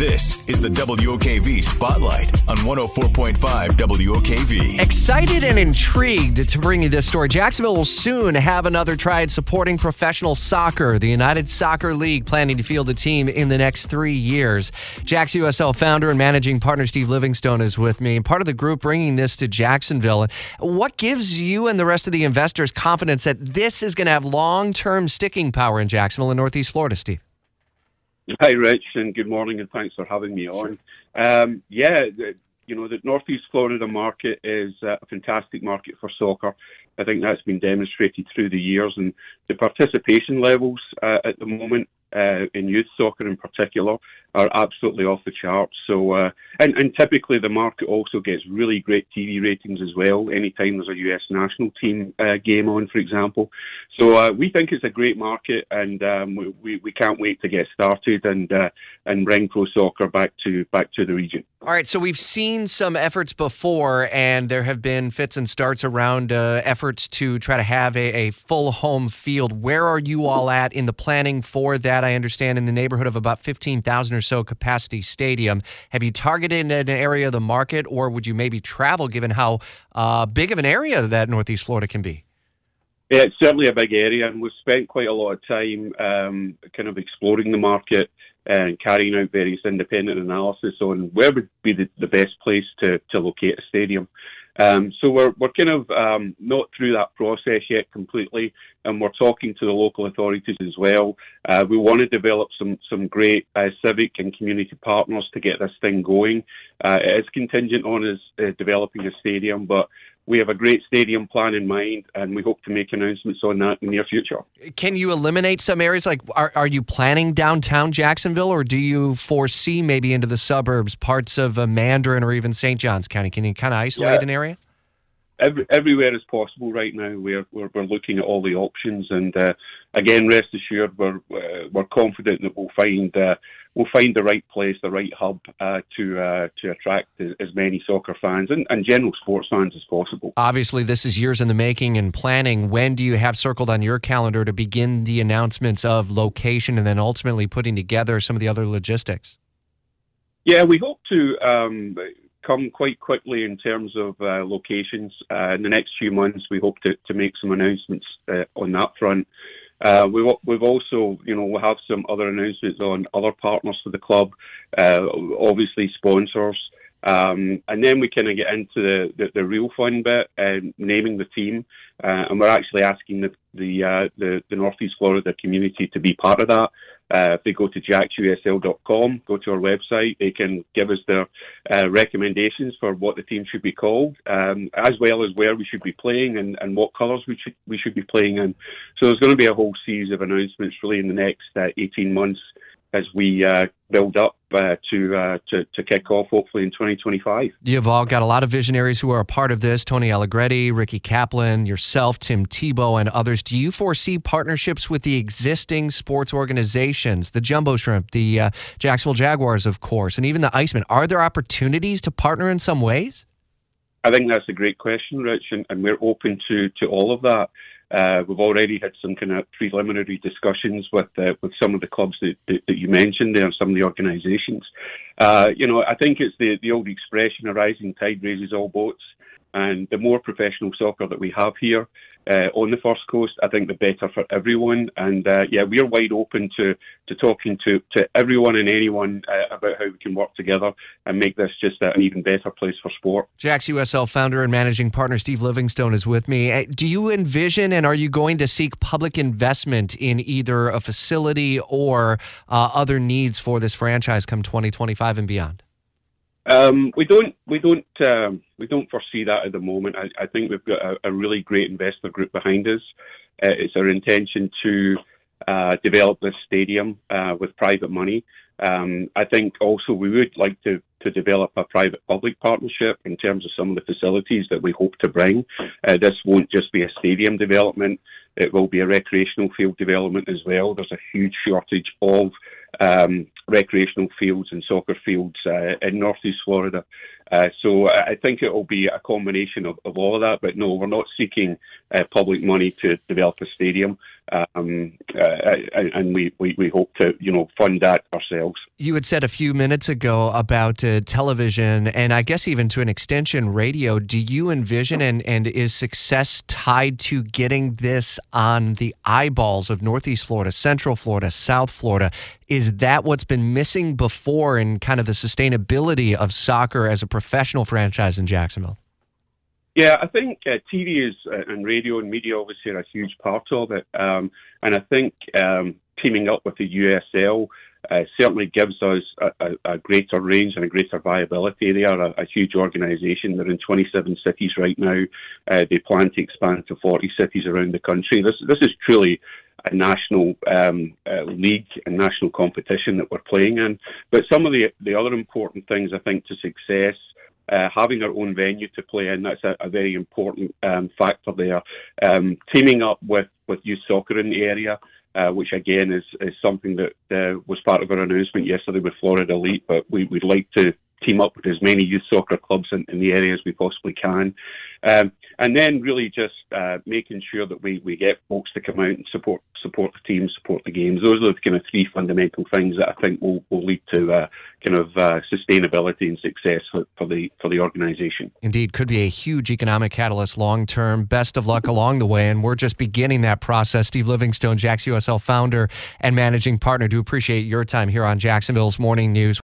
This is the WOKV Spotlight on 104.5 WOKV. Excited and intrigued to bring you this story. Jacksonville will soon have another try at supporting professional soccer. The United Soccer League planning to field a team in the next three years. Jax USL founder and managing partner Steve Livingstone is with me, part of the group bringing this to Jacksonville. What gives you and the rest of the investors confidence that this is going to have long term sticking power in Jacksonville and Northeast Florida, Steve? Hi, Rich, and good morning, and thanks for having me on. Um, yeah, the, you know, the Northeast Florida market is a fantastic market for soccer. I think that's been demonstrated through the years, and the participation levels uh, at the moment uh, in youth soccer in particular are absolutely off the charts. So, uh, and, and typically the market also gets really great TV ratings as well. Anytime there's a US national team uh, game on, for example. So uh, we think it's a great market, and um, we, we can't wait to get started and uh, and bring pro soccer back to back to the region. All right, so we've seen some efforts before, and there have been fits and starts around uh, efforts to try to have a, a full home field. Where are you all at in the planning for that? I understand in the neighborhood of about fifteen thousand or so capacity stadium. Have you targeted an area of the market, or would you maybe travel given how uh, big of an area that Northeast Florida can be? Yeah, it's certainly a big area, and we've spent quite a lot of time um, kind of exploring the market and carrying out various independent analysis on where would be the, the best place to, to locate a stadium. Um, so we're, we're kind of um, not through that process yet completely, and we're talking to the local authorities as well. Uh, we want to develop some some great uh, civic and community partners to get this thing going. Uh, it is contingent on us uh, developing a stadium, but we have a great stadium plan in mind, and we hope to make announcements on that in the near future. Can you eliminate some areas? Like, are, are you planning downtown Jacksonville, or do you foresee maybe into the suburbs, parts of uh, Mandarin or even St. Johns County? Can you kind of isolate yeah. an area? Every, everywhere is possible right now. We're, we're, we're looking at all the options, and uh, again, rest assured, we're uh, we're confident that we'll find uh, we'll find the right place, the right hub uh, to uh, to attract as many soccer fans and, and general sports fans as possible. Obviously, this is years in the making and planning. When do you have circled on your calendar to begin the announcements of location and then ultimately putting together some of the other logistics? Yeah, we hope to. Um, come quite quickly in terms of uh, locations. Uh, in the next few months, we hope to, to make some announcements uh, on that front. Uh, we've, we've also, you know, we have some other announcements on other partners for the club, uh, obviously sponsors. Um, and then we kind of get into the, the, the real fun bit, um, naming the team, uh, and we're actually asking the the, uh, the the Northeast Florida community to be part of that. Uh, if they go to jaxusl.com, go to our website, they can give us their uh, recommendations for what the team should be called, um, as well as where we should be playing and, and what colours we should we should be playing in. So there's going to be a whole series of announcements really in the next uh, 18 months as we uh, build up uh, to, uh, to to kick off hopefully in 2025. You've all got a lot of visionaries who are a part of this: Tony Allegretti, Ricky Kaplan, yourself, Tim Tebow, and others. Do you foresee partnerships with the existing sports organizations, the Jumbo Shrimp, the uh, Jacksonville Jaguars, of course, and even the Icemen? Are there opportunities to partner in some ways? I think that's a great question, Rich, and, and we're open to to all of that. Uh, we've already had some kind of preliminary discussions with uh, with some of the clubs that, that, that, you mentioned there, some of the organisations. Uh, you know, I think it's the, the old expression, a rising tide raises all boats. And the more professional soccer that we have here uh, on the First Coast, I think the better for everyone. And uh, yeah, we're wide open to, to talking to, to everyone and anyone uh, about how we can work together and make this just an even better place for sport. Jax USL founder and managing partner Steve Livingstone is with me. Uh, do you envision and are you going to seek public investment in either a facility or uh, other needs for this franchise come 2025 and beyond? Um, we don't we don't um, we don't foresee that at the moment. I, I think we've got a, a, really great investor group behind us. Uh, it's our intention to uh, develop this stadium uh, with private money. Um, I think also we would like to, to develop a private public partnership in terms of some of the facilities that we hope to bring. Uh, this won't just be a stadium development, it will be a recreational field development as well. There's a huge shortage of um, recreational fields and soccer fields uh, in Northeast Florida. Uh, so I think it will be a combination of, of all of that. But no, we're not seeking uh, public money to develop a stadium. Um, uh, and we, we, we hope to you know fund that ourselves. You had said a few minutes ago about uh, television, and I guess even to an extension, radio. Do you envision and and is success tied to getting this on the eyeballs of Northeast Florida, Central Florida, South Florida? Is that what's been missing before in kind of the sustainability of soccer as a professional franchise in Jacksonville? Yeah, I think uh, TV is uh, and radio and media obviously are a huge part of it, um, and I think um, teaming up with the USL uh, certainly gives us a, a, a, greater range and a greater viability. They are a, a huge organisation. They're in 27 cities right now. Uh, they plan to expand to 40 cities around the country. This this is truly a national um, uh, league and national competition that we're playing in. But some of the the other important things I think to success uh, having our own venue to play in, that's a, a very important um, factor there. Um, teaming up with, with youth soccer in the area, uh, which again is, is something that uh, was part of our announcement yesterday with Florida Elite, but we, would like to team up with as many youth soccer clubs in, in the area as we possibly can. Um, and then really just uh, making sure that we, we get folks to come out and support support the team, support the games. Those are the kind of three fundamental things that I think will, will lead to uh, kind of uh, sustainability and success for, for the for the organisation. Indeed, could be a huge economic catalyst long term. Best of luck along the way, and we're just beginning that process. Steve Livingstone, Jax USL founder and managing partner, do appreciate your time here on Jacksonville's Morning News.